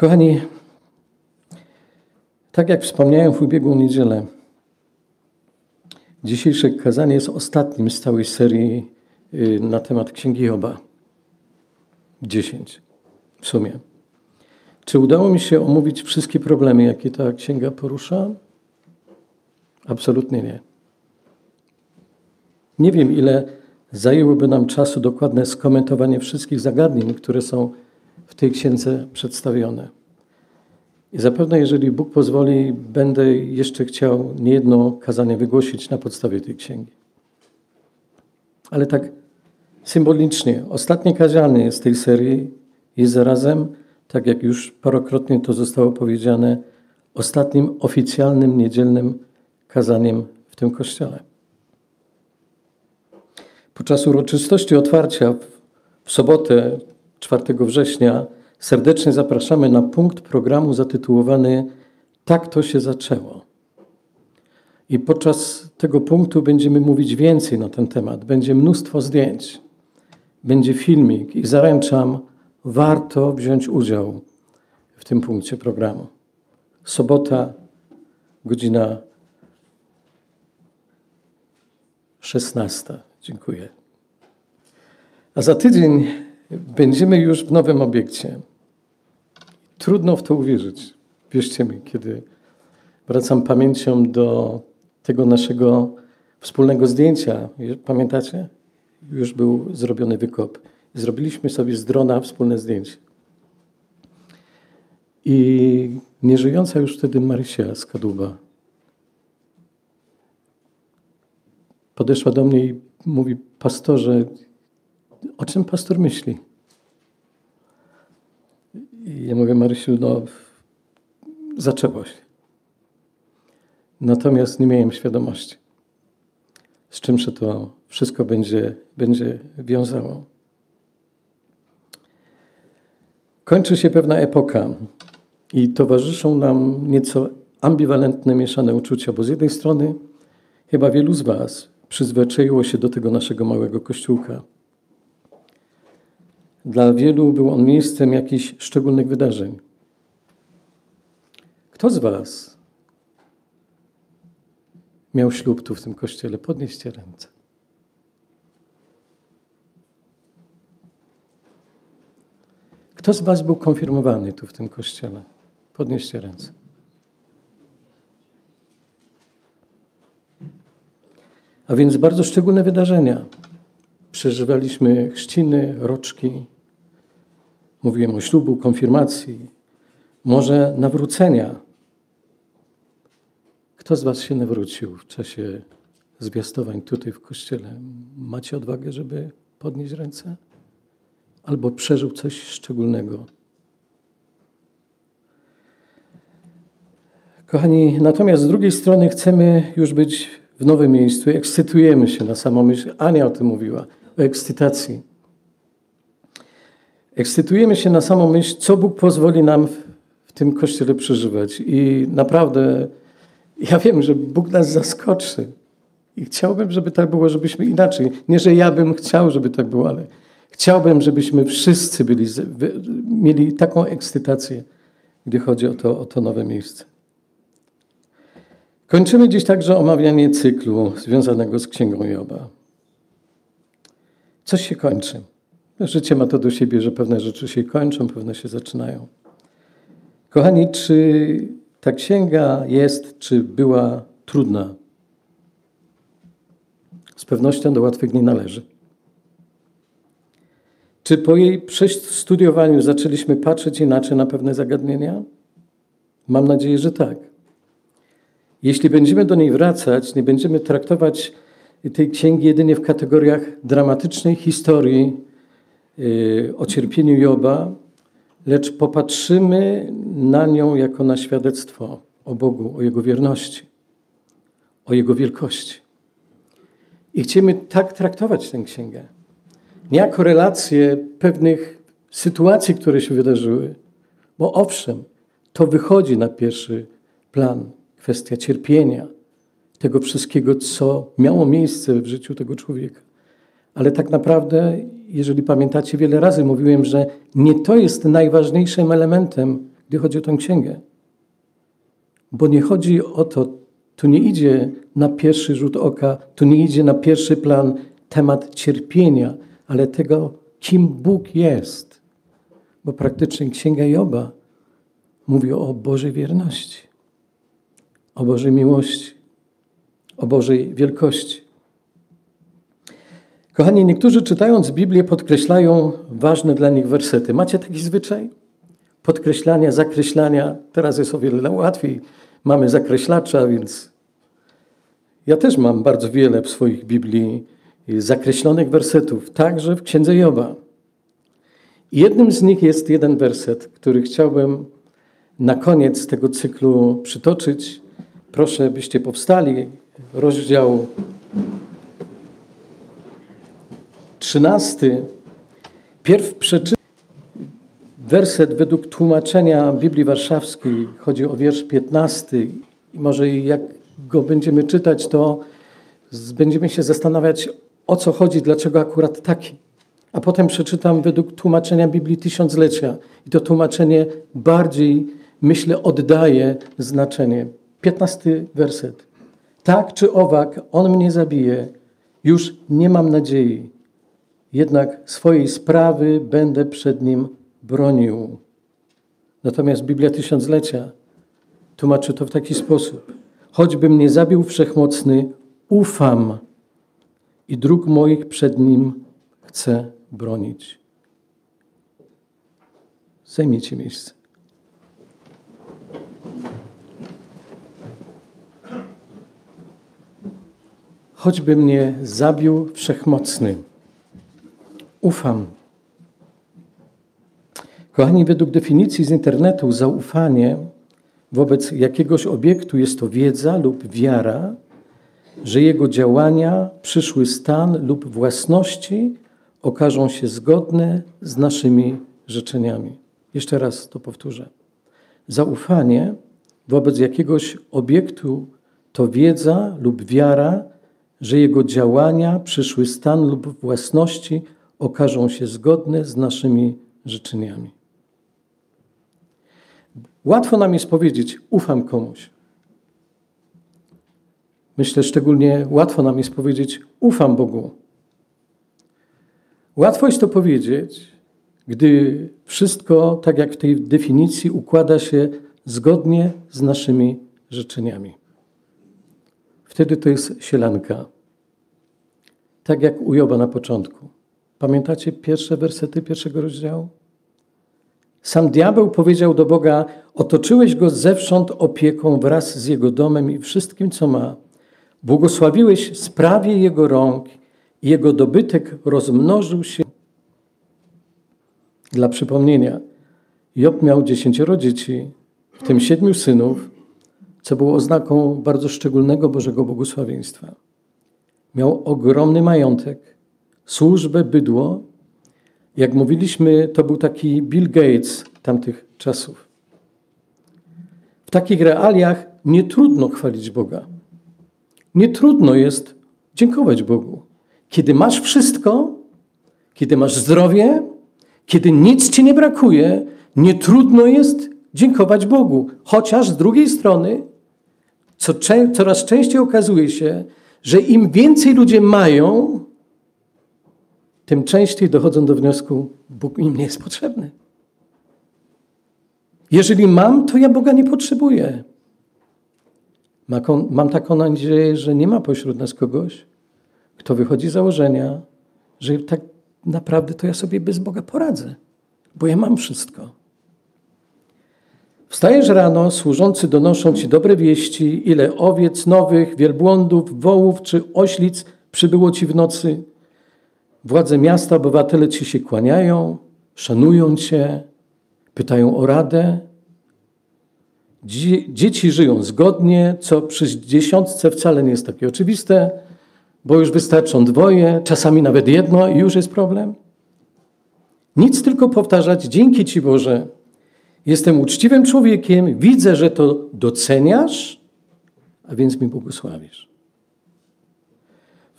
Kochani, tak jak wspomniałem w ubiegłą niedzielę, dzisiejsze kazanie jest ostatnim z całej serii y, na temat Księgi Joba. Dziesięć w sumie. Czy udało mi się omówić wszystkie problemy, jakie ta księga porusza? Absolutnie nie. Nie wiem, ile zajęłoby nam czasu dokładne skomentowanie wszystkich zagadnień, które są w tej księdze przedstawione. I zapewne, jeżeli Bóg pozwoli, będę jeszcze chciał niejedno kazanie wygłosić na podstawie tej księgi. Ale tak symbolicznie, ostatnie kazanie z tej serii jest zarazem, tak jak już parokrotnie to zostało powiedziane, ostatnim oficjalnym niedzielnym kazaniem w tym kościele. Podczas uroczystości otwarcia w sobotę 4 września serdecznie zapraszamy na punkt programu zatytułowany Tak to się zaczęło. I podczas tego punktu będziemy mówić więcej na ten temat. Będzie mnóstwo zdjęć, będzie filmik i zaręczam, warto wziąć udział w tym punkcie programu. Sobota, godzina 16. Dziękuję. A za tydzień będziemy już w nowym obiekcie. Trudno w to uwierzyć. Wierzcie mi, kiedy wracam pamięcią do tego naszego wspólnego zdjęcia. Pamiętacie? Już był zrobiony wykop. Zrobiliśmy sobie z drona wspólne zdjęcie. I nieżyjąca już wtedy Marysia z Kadłuba podeszła do mnie i mówi, pastorze, o czym pastor myśli? I ja mówię, Marysiu, no zaczęło się. Natomiast nie miałem świadomości, z czym się to wszystko będzie, będzie wiązało. Kończy się pewna epoka i towarzyszą nam nieco ambiwalentne, mieszane uczucia, bo z jednej strony chyba wielu z Was przyzwyczaiło się do tego naszego małego kościółka. Dla wielu był on miejscem jakichś szczególnych wydarzeń. Kto z Was miał ślub tu w tym kościele? Podnieście ręce. Kto z Was był konfirmowany tu w tym kościele? Podnieście ręce. A więc bardzo szczególne wydarzenia. Przeżywaliśmy chrzciny, roczki. Mówiłem o ślubu, konfirmacji, może nawrócenia. Kto z Was się nawrócił w czasie zwiastowań tutaj w kościele? Macie odwagę, żeby podnieść ręce? Albo przeżył coś szczególnego? Kochani, natomiast z drugiej strony chcemy już być w nowym miejscu. Ekscytujemy się na samą myśl. Ania o tym mówiła, o ekscytacji. Ekscytujemy się na samą myśl, co Bóg pozwoli nam w, tym kościele przeżywać. I naprawdę ja wiem, że Bóg nas zaskoczy. I chciałbym, żeby tak było, żebyśmy inaczej. Nie, że ja bym chciał, żeby tak było, ale chciałbym, żebyśmy wszyscy byli, mieli taką ekscytację, gdy chodzi o to, o to nowe miejsce. Kończymy dziś także omawianie cyklu związanego z Księgą Joba. Coś się kończy. Życie ma to do siebie, że pewne rzeczy się kończą, pewne się zaczynają. Kochani, czy ta księga jest, czy była trudna? Z pewnością do łatwych nie należy. Czy po jej przestudiowaniu zaczęliśmy patrzeć inaczej na pewne zagadnienia? Mam nadzieję, że tak. Jeśli będziemy do niej wracać, nie będziemy traktować tej księgi jedynie w kategoriach dramatycznej historii o cierpieniu Joba, lecz popatrzymy na nią jako na świadectwo o Bogu, o Jego wierności, o Jego wielkości. I chcemy tak traktować tę księgę. Nie jako relację pewnych sytuacji, które się wydarzyły, bo owszem, to wychodzi na pierwszy plan kwestia cierpienia, tego wszystkiego, co miało miejsce w życiu tego człowieka. Ale tak naprawdę, jeżeli pamiętacie, wiele razy mówiłem, że nie to jest najważniejszym elementem gdy chodzi o tę księgę. Bo nie chodzi o to, tu nie idzie na pierwszy rzut oka, tu nie idzie na pierwszy plan temat cierpienia, ale tego, kim Bóg jest. Bo praktycznie Księga Joba mówi o Bożej wierności, o Bożej miłości, o Bożej wielkości. Kochani, niektórzy czytając Biblię podkreślają ważne dla nich wersety. Macie taki zwyczaj? Podkreślania, zakreślania. Teraz jest o wiele łatwiej. Mamy zakreślacza, więc ja też mam bardzo wiele w swoich Biblii zakreślonych wersetów, także w Księdze Joba. Jednym z nich jest jeden werset, który chciałbym na koniec tego cyklu przytoczyć. Proszę, byście powstali. Rozdział 13. Pierw przeczytam werset według tłumaczenia Biblii Warszawskiej. Chodzi o wiersz 15. I może jak go będziemy czytać, to będziemy się zastanawiać, o co chodzi, dlaczego akurat taki. A potem przeczytam według tłumaczenia Biblii Tysiąclecia. I to tłumaczenie bardziej, myślę, oddaje znaczenie. 15 werset. Tak czy owak, on mnie zabije, już nie mam nadziei jednak swojej sprawy będę przed nim bronił. Natomiast Biblia Tysiąclecia tłumaczy to w taki sposób. Choćby mnie zabił wszechmocny, ufam i dróg moich przed nim chcę bronić. Zajmijcie miejsce. Choćby mnie zabił wszechmocny ufam. Kochani, według definicji z internetu, zaufanie wobec jakiegoś obiektu jest to wiedza lub wiara, że jego działania, przyszły stan lub własności okażą się zgodne z naszymi życzeniami. Jeszcze raz to powtórzę. Zaufanie wobec jakiegoś obiektu to wiedza lub wiara, że jego działania, przyszły stan lub własności okażą się zgodne z naszymi życzeniami. Łatwo nam jest powiedzieć, ufam komuś. Myślę, szczególnie łatwo nam jest powiedzieć, ufam Bogu. Łatwo jest to powiedzieć, gdy wszystko, tak jak w tej definicji, układa się zgodnie z naszymi życzeniami. Wtedy to jest sielanka. Tak jak u Joba na początku. Pamiętacie pierwsze wersety pierwszego rozdziału? Sam diabeł powiedział do Boga: Otoczyłeś go zewsząd opieką wraz z jego domem i wszystkim, co ma. Błogosławiłeś sprawie jego rąk jego dobytek rozmnożył się. Dla przypomnienia, Job miał dziesięcioro dzieci, w tym siedmiu synów, co było oznaką bardzo szczególnego Bożego błogosławieństwa. Miał ogromny majątek służbę, bydło. Jak mówiliśmy, to był taki Bill Gates tamtych czasów. W takich realiach nie trudno chwalić Boga. Nie trudno jest dziękować Bogu. Kiedy masz wszystko, kiedy masz zdrowie, kiedy nic ci nie brakuje, nie trudno jest dziękować Bogu. Chociaż z drugiej strony co, coraz częściej okazuje się, że im więcej ludzie mają, tym częściej dochodzą do wniosku, Bóg im nie jest potrzebny. Jeżeli mam, to ja Boga nie potrzebuję. Mam taką nadzieję, że nie ma pośród nas kogoś, kto wychodzi z założenia, że tak naprawdę to ja sobie bez Boga poradzę, bo ja mam wszystko. Wstajesz rano, służący donoszą ci dobre wieści, ile owiec nowych, wielbłądów, wołów czy oślic przybyło ci w nocy. Władze miasta, obywatele ci się kłaniają, szanują cię, pytają o radę. Dzieci żyją zgodnie, co przy dziesiątce wcale nie jest takie oczywiste, bo już wystarczą dwoje, czasami nawet jedno i już jest problem. Nic tylko powtarzać, dzięki Ci Boże, jestem uczciwym człowiekiem, widzę, że to doceniasz, a więc mi błogosławisz.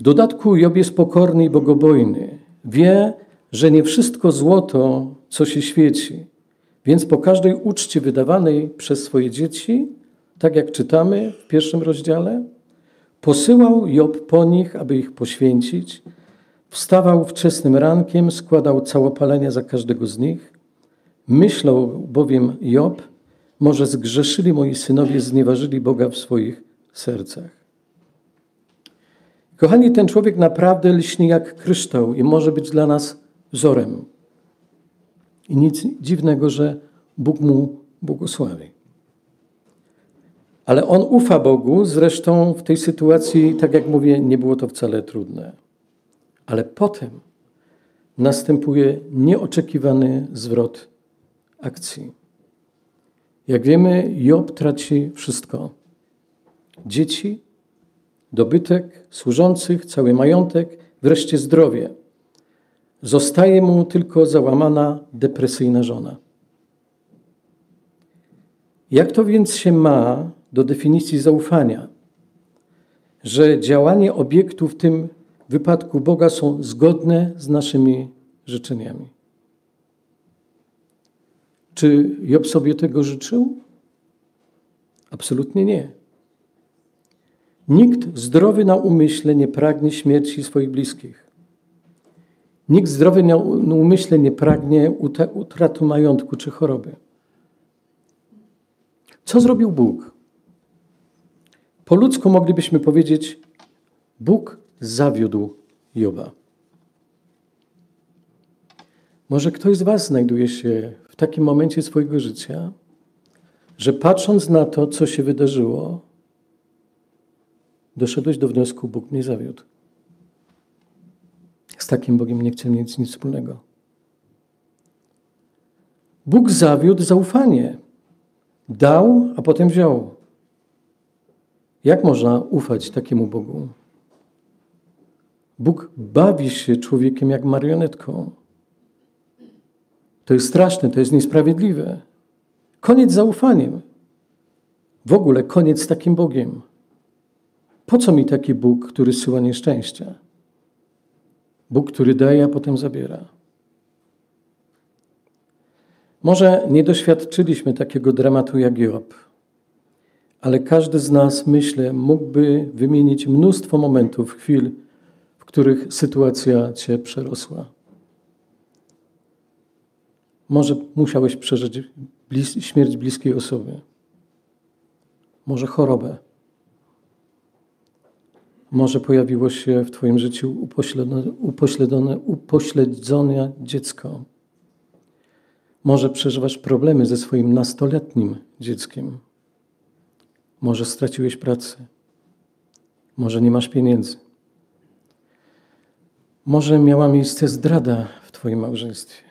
W dodatku Job jest pokorny i bogobojny. Wie, że nie wszystko złoto, co się świeci, Więc po każdej uczcie wydawanej przez swoje dzieci, tak jak czytamy w pierwszym rozdziale, posyłał Job po nich, aby ich poświęcić. Wstawał wczesnym rankiem, składał całopalenia za każdego z nich. Myślał bowiem Job, może zgrzeszyli moi synowie, znieważyli Boga w swoich sercach. Kochani, ten człowiek naprawdę lśni jak kryształ i może być dla nas wzorem. I nic dziwnego, że Bóg mu błogosławi. Ale on ufa Bogu, zresztą w tej sytuacji, tak jak mówię, nie było to wcale trudne. Ale potem następuje nieoczekiwany zwrot akcji. Jak wiemy, Job traci wszystko: dzieci, dobytek, służących, cały majątek, wreszcie zdrowie. Zostaje mu tylko załamana, depresyjna żona. Jak to więc się ma do definicji zaufania? Że działanie obiektu, w tym wypadku Boga, są zgodne z naszymi życzeniami. Czy Job sobie tego życzył? Absolutnie nie. Nikt zdrowy na umyśle nie pragnie śmierci swoich bliskich. Nikt zdrowy na umyśle nie pragnie utraty majątku czy choroby. Co zrobił Bóg? Po ludzku moglibyśmy powiedzieć, Bóg zawiódł Joba. Może ktoś z Was znajduje się w takim momencie swojego życia, że patrząc na to, co się wydarzyło, doszedłeś do wniosku, Bóg mnie zawiódł. Z takim Bogiem nie chcę mieć nic wspólnego. Bóg zawiódł zaufanie. Dał, a potem wziął. Jak można ufać takiemu Bogu? Bóg bawi się człowiekiem jak marionetką. To jest straszne, to jest niesprawiedliwe. Koniec zaufaniem. W ogóle koniec z takim Bogiem. Po co mi taki Bóg, który syła nieszczęścia? Bóg, który daje, a potem zabiera. Może nie doświadczyliśmy takiego dramatu jak Job, ale każdy z nas, myślę, mógłby wymienić mnóstwo momentów, chwil, w których sytuacja cię przerosła. Może musiałeś przeżyć śmierć bliskiej osoby. Może chorobę. Może pojawiło się w Twoim życiu upośledzone, upośledzone, upośledzone dziecko. Może przeżywasz problemy ze swoim nastoletnim dzieckiem. Może straciłeś pracę. Może nie masz pieniędzy. Może miała miejsce zdrada w Twoim małżeństwie.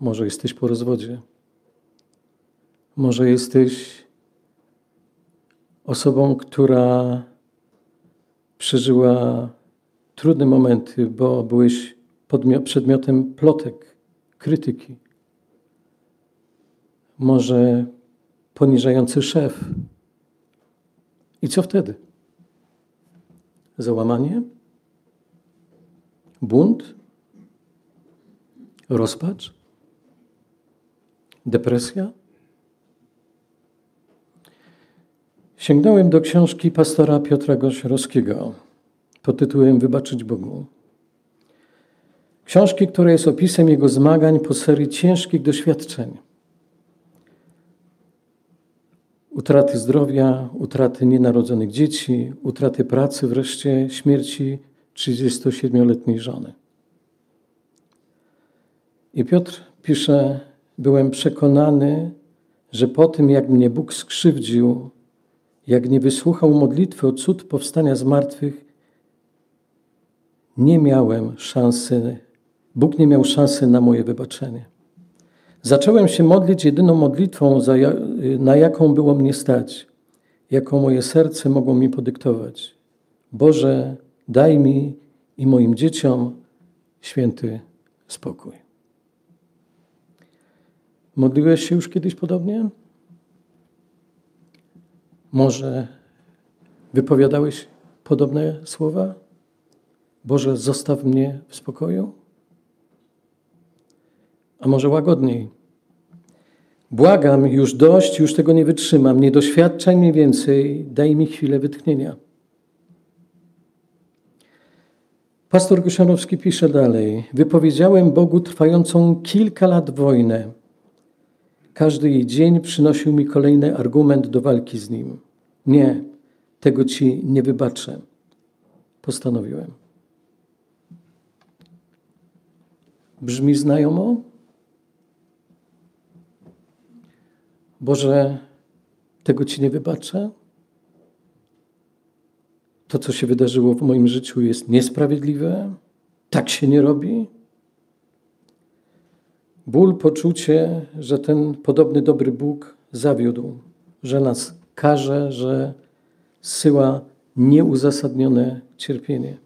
Może jesteś po rozwodzie. Może jesteś osobą, która przeżyła trudne momenty, bo byłeś przedmiotem plotek, krytyki. Może poniżający szef. I co wtedy? Załamanie? Bunt? Rozpacz? Depresja? Sięgnąłem do książki pastora Piotra Gośrowskiego pod tytułem Wybaczyć Bogu. Książki, która jest opisem jego zmagań po serii ciężkich doświadczeń. Utraty zdrowia, utraty nienarodzonych dzieci, utraty pracy, wreszcie śmierci 37-letniej żony. I Piotr pisze, byłem przekonany, że po tym, jak mnie Bóg skrzywdził, jak nie wysłuchał modlitwy o cud powstania z martwych, nie miałem szansy, Bóg nie miał szansy na moje wybaczenie. Zacząłem się modlić jedyną modlitwą, na jaką było mnie stać, jaką moje serce mogło mi podyktować. Boże, daj mi i moim dzieciom święty spokój. Modliłeś się już kiedyś podobnie? Może wypowiadałeś podobne słowa? Boże, zostaw mnie w spokoju? A może łagodniej? Błagam, już dość, już tego nie wytrzymam, nie doświadczaj mnie więcej, daj mi chwilę wytchnienia. Pastor Gusianowski pisze dalej. Wypowiedziałem Bogu trwającą kilka lat wojnę. Każdy jej dzień przynosił mi kolejny argument do walki z nim. Nie, tego ci nie wybaczę. Postanowiłem. Brzmi znajomo? Boże, tego ci nie wybaczę? To, co się wydarzyło w moim życiu, jest niesprawiedliwe? Tak się nie robi? Ból, poczucie, że ten podobny dobry Bóg zawiódł, że nas karze, że syła nieuzasadnione cierpienie.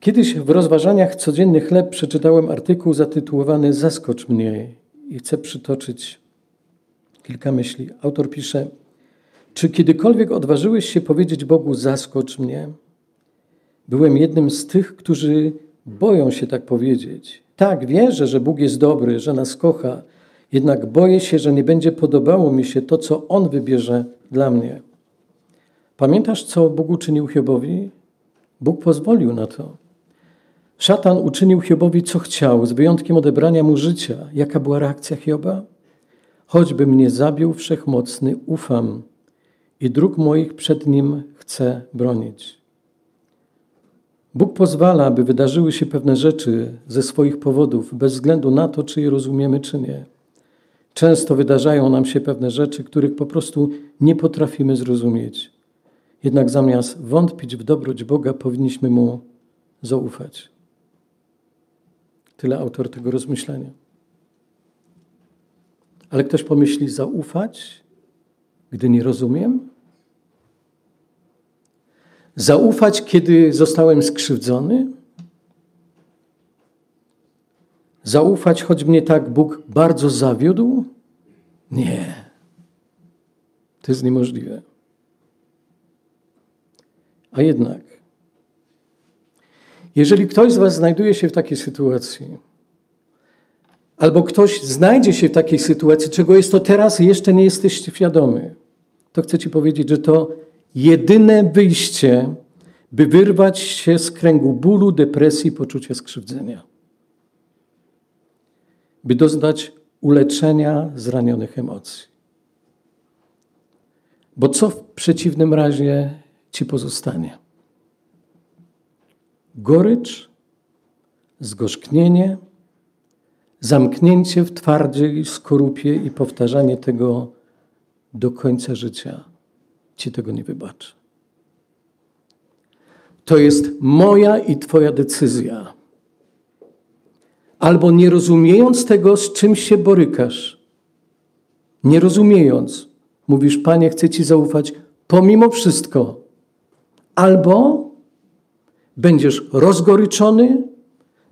Kiedyś w rozważaniach Codzienny Chleb przeczytałem artykuł zatytułowany Zaskocz mnie i chcę przytoczyć kilka myśli. Autor pisze: Czy kiedykolwiek odważyłeś się powiedzieć Bogu: Zaskocz mnie? Byłem jednym z tych, którzy boją się tak powiedzieć. Tak, wierzę, że Bóg jest dobry, że nas kocha, jednak boję się, że nie będzie podobało mi się to, co On wybierze dla mnie. Pamiętasz, co Bóg uczynił Hiobowi? Bóg pozwolił na to. Szatan uczynił Hiobowi, co chciał, z wyjątkiem odebrania mu życia. Jaka była reakcja Hioba? Choćby mnie zabił wszechmocny, ufam i dróg moich przed nim chcę bronić. Bóg pozwala, aby wydarzyły się pewne rzeczy ze swoich powodów, bez względu na to, czy je rozumiemy, czy nie. Często wydarzają nam się pewne rzeczy, których po prostu nie potrafimy zrozumieć. Jednak zamiast wątpić w dobroć Boga, powinniśmy Mu zaufać. Tyle autor tego rozmyślenia. Ale ktoś pomyśli, zaufać, gdy nie rozumiem? Zaufać, kiedy zostałem skrzywdzony? Zaufać, choć mnie tak Bóg bardzo zawiódł? Nie. To jest niemożliwe. A jednak, jeżeli ktoś z Was znajduje się w takiej sytuacji, albo ktoś znajdzie się w takiej sytuacji, czego jest to teraz jeszcze nie jesteście świadomy, to chcę Ci powiedzieć, że to jedyne wyjście, by wyrwać się z kręgu bólu, depresji, poczucia skrzywdzenia. By doznać uleczenia zranionych emocji. Bo co w przeciwnym razie ci pozostanie? Gorycz, zgorzknienie, zamknięcie w twardziej skorupie i powtarzanie tego do końca życia ci tego nie wybaczę. To jest moja i Twoja decyzja. Albo nie rozumiejąc tego, z czym się borykasz, nie rozumiejąc, mówisz, Panie, chcę Ci zaufać pomimo wszystko. Albo będziesz rozgoryczony,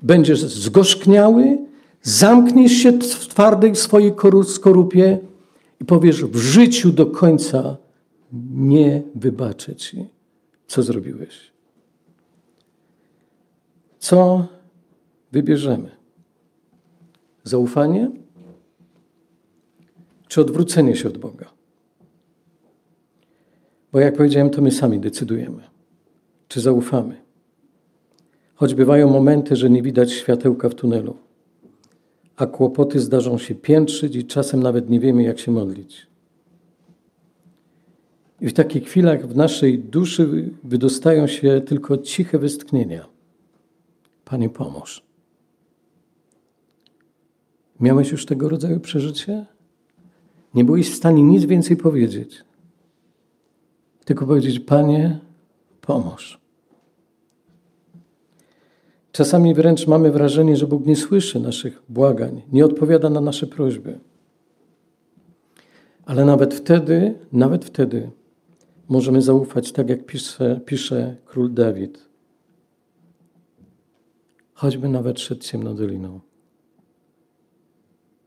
będziesz zgorzkniały, zamkniesz się w twardej swojej skorupie i powiesz w życiu do końca nie wybaczę Ci, co zrobiłeś. Co wybierzemy? Zaufanie czy odwrócenie się od Boga? Bo jak powiedziałem, to my sami decydujemy, czy zaufamy. Choć bywają momenty, że nie widać światełka w tunelu, a kłopoty zdarzą się piętrzyć i czasem nawet nie wiemy, jak się modlić. I w takich chwilach w naszej duszy wydostają się tylko ciche westchnienia. Panie, pomóż. Miałeś już tego rodzaju przeżycie? Nie byłeś w stanie nic więcej powiedzieć. Tylko powiedzieć, Panie, pomóż. Czasami wręcz mamy wrażenie, że Bóg nie słyszy naszych błagań, nie odpowiada na nasze prośby. Ale nawet wtedy, nawet wtedy możemy zaufać, tak jak pisze, pisze król Dawid. Choćby nawet szedł ciemną doliną,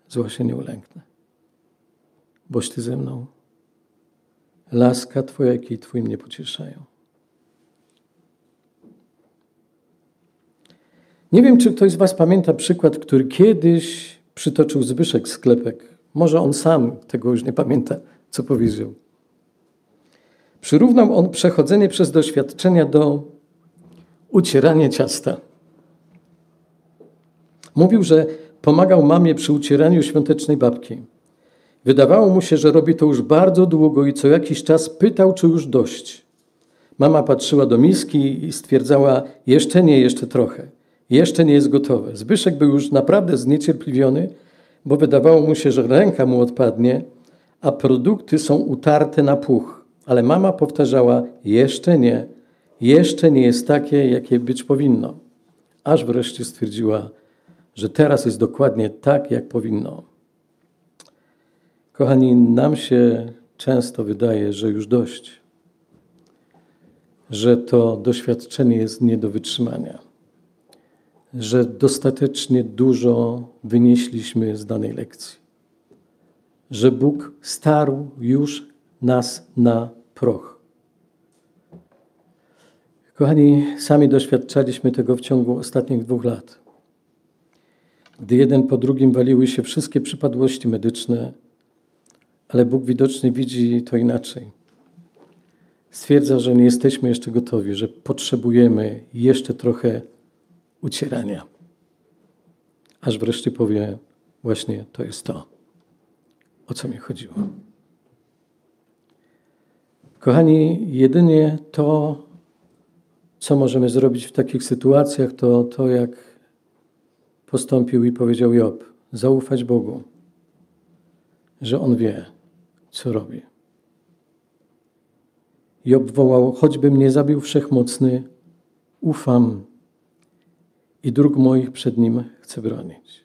zła się nie ulęknę, boś Ty ze mną. Laska Twoja i kij Twój mnie pocieszają. Nie wiem, czy ktoś z Was pamięta przykład, który kiedyś przytoczył Zbyszek Sklepek. Może on sam tego już nie pamięta, co powiedział. Przyrównał on przechodzenie przez doświadczenia do ucierania ciasta. Mówił, że pomagał mamie przy ucieraniu świątecznej babki. Wydawało mu się, że robi to już bardzo długo i co jakiś czas pytał, czy już dość. Mama patrzyła do miski i stwierdzała: Jeszcze nie, jeszcze trochę. Jeszcze nie jest gotowe. Zbyszek był już naprawdę zniecierpliwiony, bo wydawało mu się, że ręka mu odpadnie, a produkty są utarte na puch. Ale mama powtarzała: Jeszcze nie, jeszcze nie jest takie, jakie być powinno. Aż wreszcie stwierdziła, że teraz jest dokładnie tak, jak powinno. Kochani, nam się często wydaje, że już dość, że to doświadczenie jest nie do wytrzymania, że dostatecznie dużo wynieśliśmy z danej lekcji, że Bóg starł już nas na proch. Kochani, sami doświadczaliśmy tego w ciągu ostatnich dwóch lat. Gdy jeden po drugim waliły się wszystkie przypadłości medyczne, ale Bóg widocznie widzi to inaczej. Stwierdza, że nie jesteśmy jeszcze gotowi, że potrzebujemy jeszcze trochę ucierania. Aż wreszcie powie, właśnie to jest to, o co mi chodziło. Kochani, jedynie to, co możemy zrobić w takich sytuacjach, to to, jak postąpił i powiedział Job. Zaufać Bogu, że On wie, co robi. Job wołał, choćby mnie zabił wszechmocny, ufam i dróg moich przed Nim chcę bronić.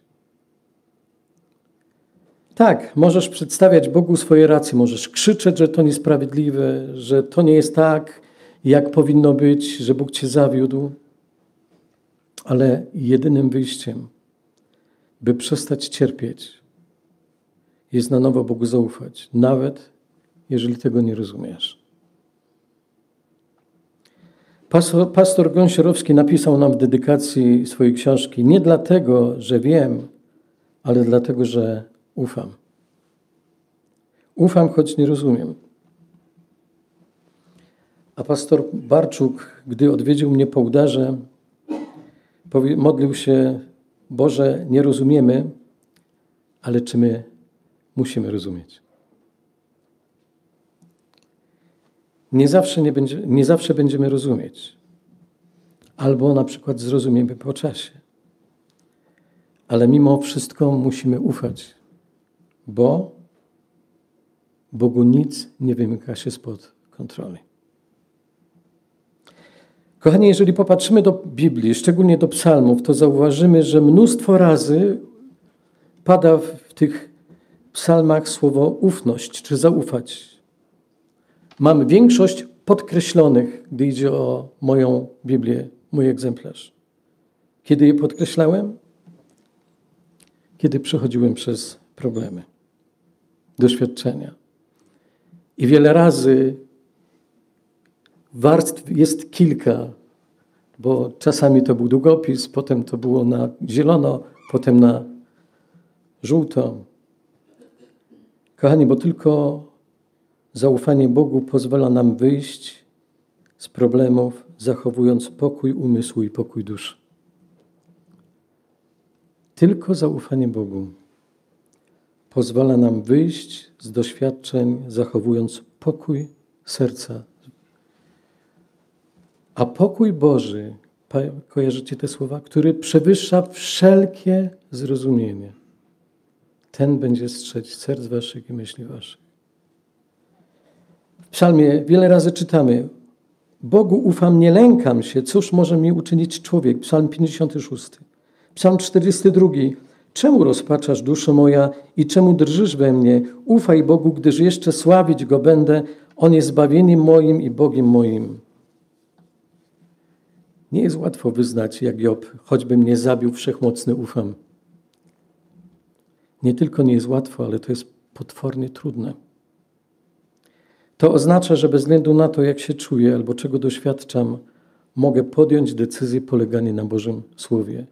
Tak, możesz przedstawiać Bogu swoje racje, możesz krzyczeć, że to niesprawiedliwe, że to nie jest tak, jak powinno być, że Bóg cię zawiódł, ale jedynym wyjściem, by przestać cierpieć, jest na nowo Bogu zaufać, nawet jeżeli tego nie rozumiesz. Pastor, pastor Gąsiorowski napisał nam w dedykacji swojej książki nie dlatego, że wiem, ale dlatego, że ufam. Ufam, choć nie rozumiem. A pastor Barczuk, gdy odwiedził mnie po udarze, modlił się, Boże, nie rozumiemy, ale czy my musimy rozumieć? Nie zawsze, nie, będzie, nie zawsze będziemy rozumieć. Albo na przykład zrozumiemy po czasie. Ale mimo wszystko musimy ufać, bo Bogu nic nie wymyka się spod kontroli. Kochani, jeżeli popatrzymy do Biblii, szczególnie do psalmów, to zauważymy, że mnóstwo razy pada w tych psalmach słowo ufność czy zaufać. Mam większość podkreślonych, gdy idzie o moją Biblię, mój egzemplarz. Kiedy je podkreślałem? Kiedy przechodziłem przez problemy, doświadczenia. I wiele razy warstw jest kilka, bo czasami to był długopis, potem to było na zielono, potem na żółto. Kochani, bo tylko zaufanie Bogu pozwala nam wyjść z problemów, zachowując pokój umysłu i pokój duszy. Tylko zaufanie Bogu pozwala nam wyjść z doświadczeń, zachowując pokój serca. A pokój Boży, kojarzycie te słowa, który przewyższa wszelkie zrozumienie, ten będzie strzec serc waszych i myśli waszych. W psalmie wiele razy czytamy, Bogu ufam, nie lękam się, cóż może mi uczynić człowiek? Psalm 56. Psalm 42. Czemu rozpaczasz duszo moja i czemu drżysz we mnie? Ufaj Bogu, gdyż jeszcze sławić Go będę. On jest zbawieniem moim i Bogiem moim. Nie jest łatwo wyznać, jak Job, choćby mnie zabił wszechmocny, ufam. Nie tylko nie jest łatwo, ale to jest potwornie trudne. To oznacza, że bez względu na to, jak się czuję albo czego doświadczam, mogę podjąć decyzję polegania na Bożym Słowie.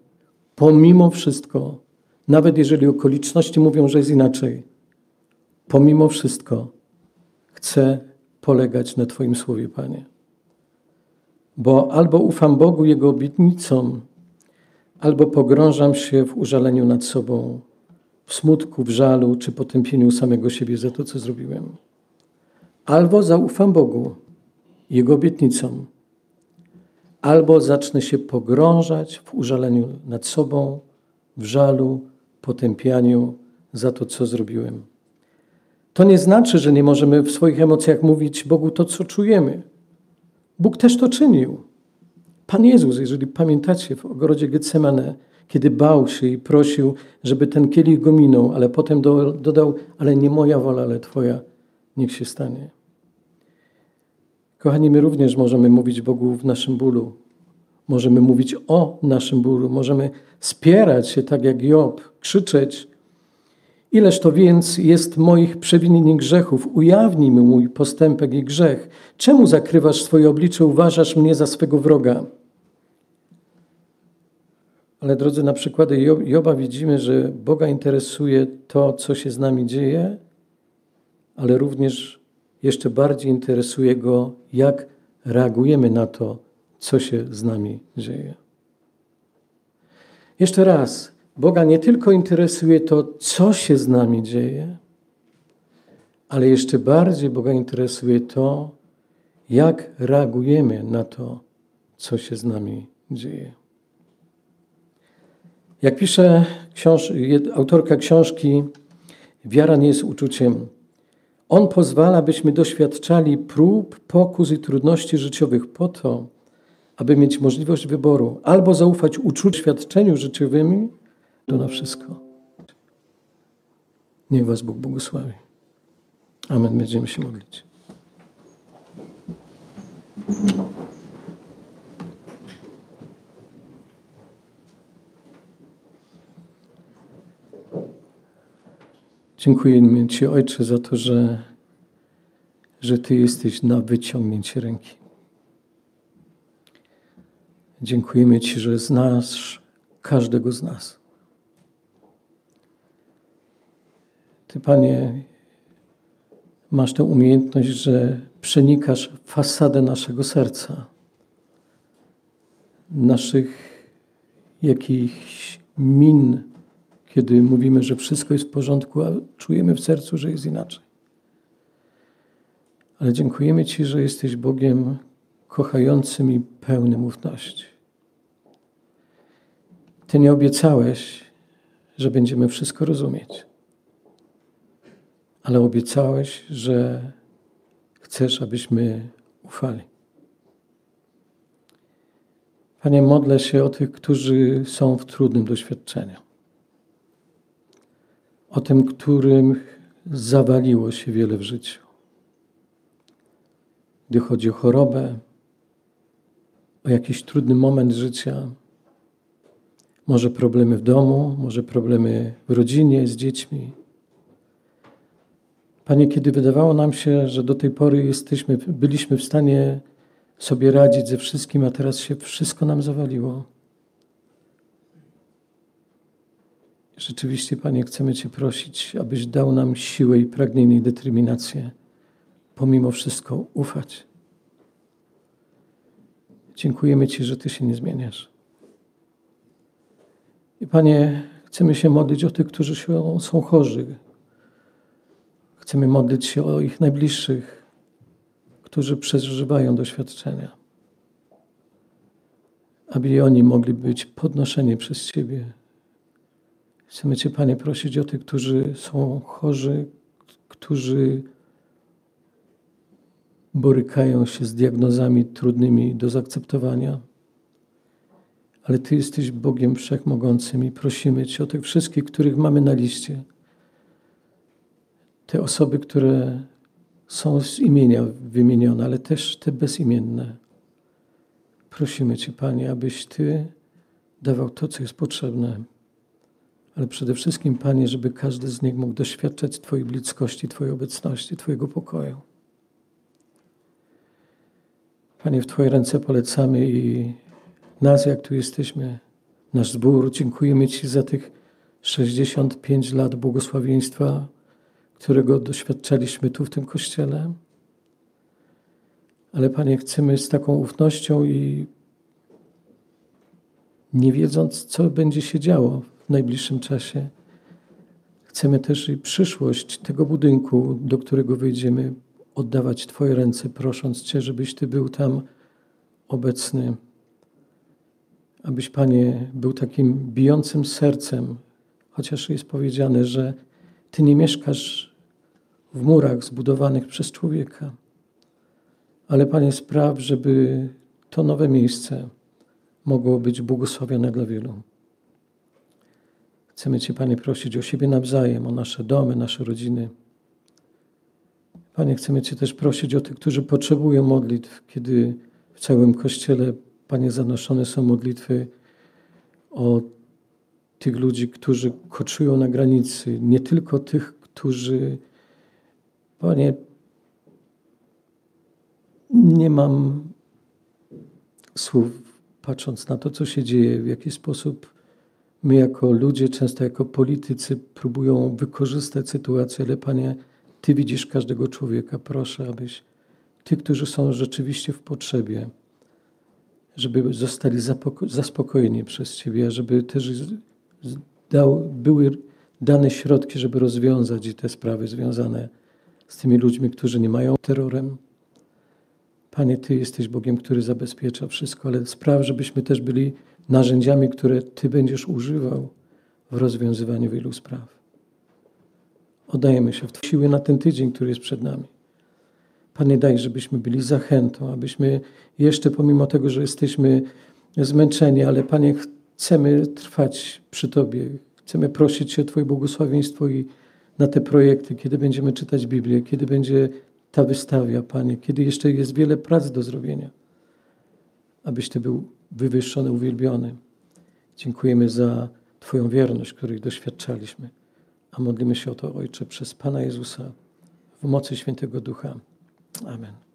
Pomimo wszystko nawet jeżeli okoliczności mówią, że jest inaczej, pomimo wszystko chcę polegać na Twoim słowie, Panie. Bo albo ufam Bogu, Jego obietnicom, albo pogrążam się w użaleniu nad sobą, w smutku, w żalu czy potępieniu samego siebie za to, co zrobiłem. Albo zaufam Bogu, Jego obietnicom, albo zacznę się pogrążać w użaleniu nad sobą, w żalu, potępianiu za to, co zrobiłem. To nie znaczy, że nie możemy w swoich emocjach mówić Bogu to, co czujemy. Bóg też to czynił. Pan Jezus, jeżeli pamiętacie, w ogrodzie Getsemane, kiedy bał się i prosił, żeby ten kielich go minął, ale potem do, dodał, ale nie moja wola, ale Twoja, niech się stanie. Kochani, my również możemy mówić Bogu w naszym bólu. Możemy mówić o naszym bólu. Możemy spierać się tak jak Job, krzyczeć. Ileż to więc jest moich przewinień i grzechów? Ujawnij mi mój postępek i grzech. Czemu zakrywasz swoje oblicze, uważasz mnie za swego wroga? Ale drodzy, na przykłady Joba widzimy, że Boga interesuje to, co się z nami dzieje, ale również jeszcze bardziej interesuje Go, jak reagujemy na to, co się z nami dzieje. Jeszcze raz, Boga nie tylko interesuje to, co się z nami dzieje, ale jeszcze bardziej Boga interesuje to, jak reagujemy na to, co się z nami dzieje. Jak pisze książ autorka książki, wiara nie jest uczuciem. On pozwala, byśmy doświadczali prób, pokus i trudności życiowych po to, aby mieć możliwość wyboru albo zaufać uczuciu, świadczeniu życiowym, to na wszystko. Niech Was Bóg błogosławi. Amen. Będziemy się modlić. Dziękujemy Ci, Ojcze, za to, że, że Ty jesteś na wyciągnięcie ręki. Dziękujemy Ci, że znasz każdego z nas. Ty, Panie, masz tę umiejętność, że przenikasz fasadę naszego serca, naszych jakichś min, kiedy mówimy, że wszystko jest w porządku, a czujemy w sercu, że jest inaczej. Ale dziękujemy Ci, że jesteś Bogiem kochającym i pełnym ufności. Ty nie obiecałeś, że będziemy wszystko rozumieć, ale obiecałeś, że chcesz, abyśmy ufali. Panie, modlę się o tych, którzy są w trudnym doświadczeniu. O tym, którym zawaliło się wiele w życiu. Gdy chodzi o chorobę, o jakiś trudny moment życia, może problemy w domu, może problemy w rodzinie, z dziećmi. Panie, kiedy wydawało nam się, że do tej pory jesteśmy, byliśmy w stanie sobie radzić ze wszystkim, a teraz się wszystko nam zawaliło. Rzeczywiście, Panie, chcemy Cię prosić, abyś dał nam siłę i pragnienie i determinację, pomimo wszystko ufać. Dziękujemy Ci, że Ty się nie zmieniasz. I Panie, chcemy się modlić o tych, którzy są chorzy. Chcemy modlić się o ich najbliższych, którzy przeżywają doświadczenia. Aby oni mogli być podnoszeni przez Ciebie. Chcemy Cię, Panie, prosić o tych, którzy są chorzy, którzy borykają się z diagnozami trudnymi do zaakceptowania ale Ty jesteś Bogiem Wszechmogącym i prosimy Cię o tych wszystkich, których mamy na liście. Te osoby, które są z imienia wymienione, ale też te bezimienne. Prosimy Cię, Panie, abyś Ty dawał to, co jest potrzebne. Ale przede wszystkim, Panie, żeby każdy z nich mógł doświadczać Twojej bliskości, Twojej obecności, Twojego pokoju. Panie, w Twoje ręce polecamy i nas, jak tu jesteśmy, nasz zbór. Dziękujemy Ci za tych 65 lat błogosławieństwa, którego doświadczaliśmy tu w tym kościele. Ale Panie, chcemy z taką ufnością i nie wiedząc, co będzie się działo w najbliższym czasie, chcemy też i przyszłość tego budynku, do którego wyjdziemy, oddawać Twoje ręce, prosząc Cię, żebyś Ty był tam obecny. Abyś, Panie, był takim bijącym sercem, chociaż jest powiedziane, że Ty nie mieszkasz w murach zbudowanych przez człowieka. Ale Panie, spraw, żeby to nowe miejsce mogło być błogosławione dla wielu. Chcemy Cię, Panie, prosić o siebie nawzajem, o nasze domy, nasze rodziny. Panie, chcemy Cię też prosić o tych, którzy potrzebują modlitw, kiedy w całym Kościele, Panie, zanoszone są modlitwy o tych ludzi, którzy koczują na granicy, nie tylko tych, którzy, Panie, nie mam słów, patrząc na to, co się dzieje, w jaki sposób my jako ludzie, często jako politycy, próbują wykorzystać sytuację, ale Panie, Ty widzisz każdego człowieka. Proszę, abyś Ty, którzy są rzeczywiście w potrzebie, żeby zostali zaspokojeni przez Ciebie, żeby też dał, były dane środki, żeby rozwiązać te sprawy związane z tymi ludźmi, którzy nie mają terrorem. Panie, Ty jesteś Bogiem, który zabezpiecza wszystko, ale spraw, żebyśmy też byli narzędziami, które Ty będziesz używał w rozwiązywaniu wielu spraw. Oddajemy się w siły na ten tydzień, który jest przed nami. Panie, daj, żebyśmy byli zachętą, abyśmy jeszcze pomimo tego, że jesteśmy zmęczeni, ale Panie, chcemy trwać przy Tobie. Chcemy prosić Cię o Twoje błogosławieństwo i na te projekty, kiedy będziemy czytać Biblię, kiedy będzie ta wystawia, Panie, kiedy jeszcze jest wiele prac do zrobienia, abyś Ty był wywyższony, uwielbiony. Dziękujemy za Twoją wierność, której doświadczaliśmy. A modlimy się o to, Ojcze, przez Pana Jezusa, w mocy Świętego Ducha. Amen.